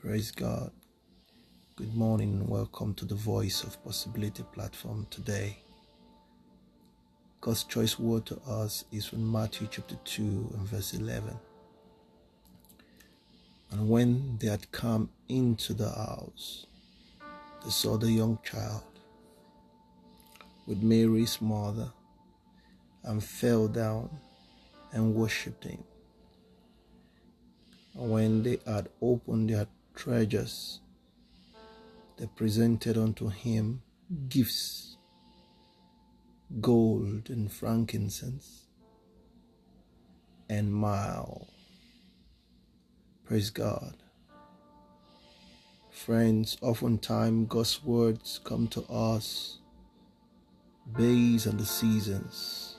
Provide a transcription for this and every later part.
Praise God. Good morning and welcome to the Voice of Possibility platform today. God's choice word to us is from Matthew chapter 2 and verse 11. And when they had come into the house, they saw the young child with Mary's mother and fell down and worshipped him. And when they had opened their treasures, they presented unto him gifts gold and frankincense and myrrh. Praise God. Friends, oftentimes God's words come to us based on the seasons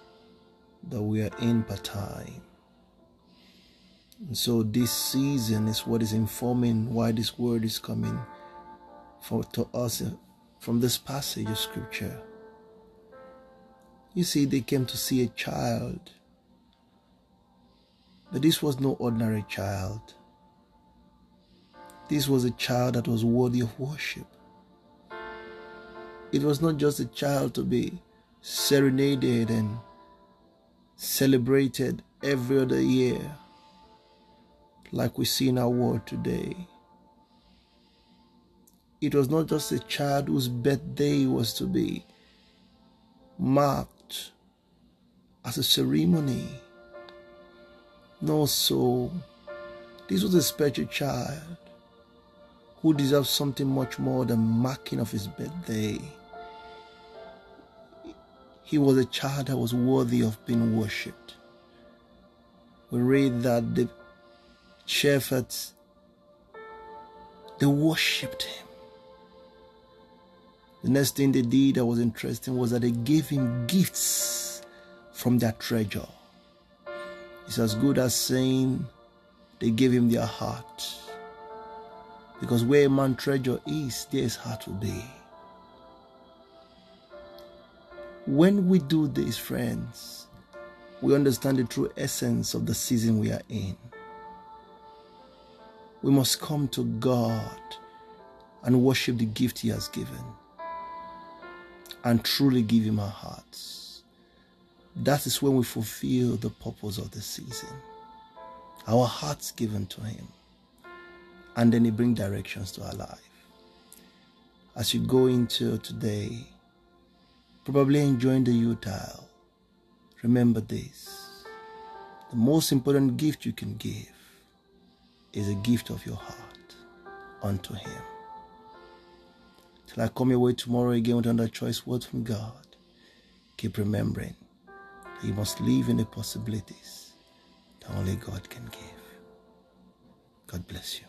that we are in per time. And so this season is what is informing why this word is coming for to us uh, from this passage of scripture. You see, they came to see a child, but this was no ordinary child. This was a child that was worthy of worship. It was not just a child to be serenaded and celebrated every other year like we see in our world today. It was not just a child whose birthday was to be marked as a ceremony. No, so this was a special child who deserved something much more than marking of his birthday. He was a child that was worthy of being worshipped. We read that the shepherds they worshipped him. The next thing they did that was interesting was that they gave him gifts from their treasure. It's as good as saying they gave him their heart. Because where a man treasure is, there his heart will be. When we do this, friends, we understand the true essence of the season we are in. We must come to God and worship the gift He has given and truly give Him our hearts. That is when we fulfill the purpose of the season. Our hearts given to Him. And then He brings directions to our life. As you go into today, probably enjoying the Yuletide, remember this. The most important gift you can give is a gift of your heart unto Him. Till I come your way tomorrow again with another choice word from God, keep remembering that you must live in the possibilities that only God can give. God bless you.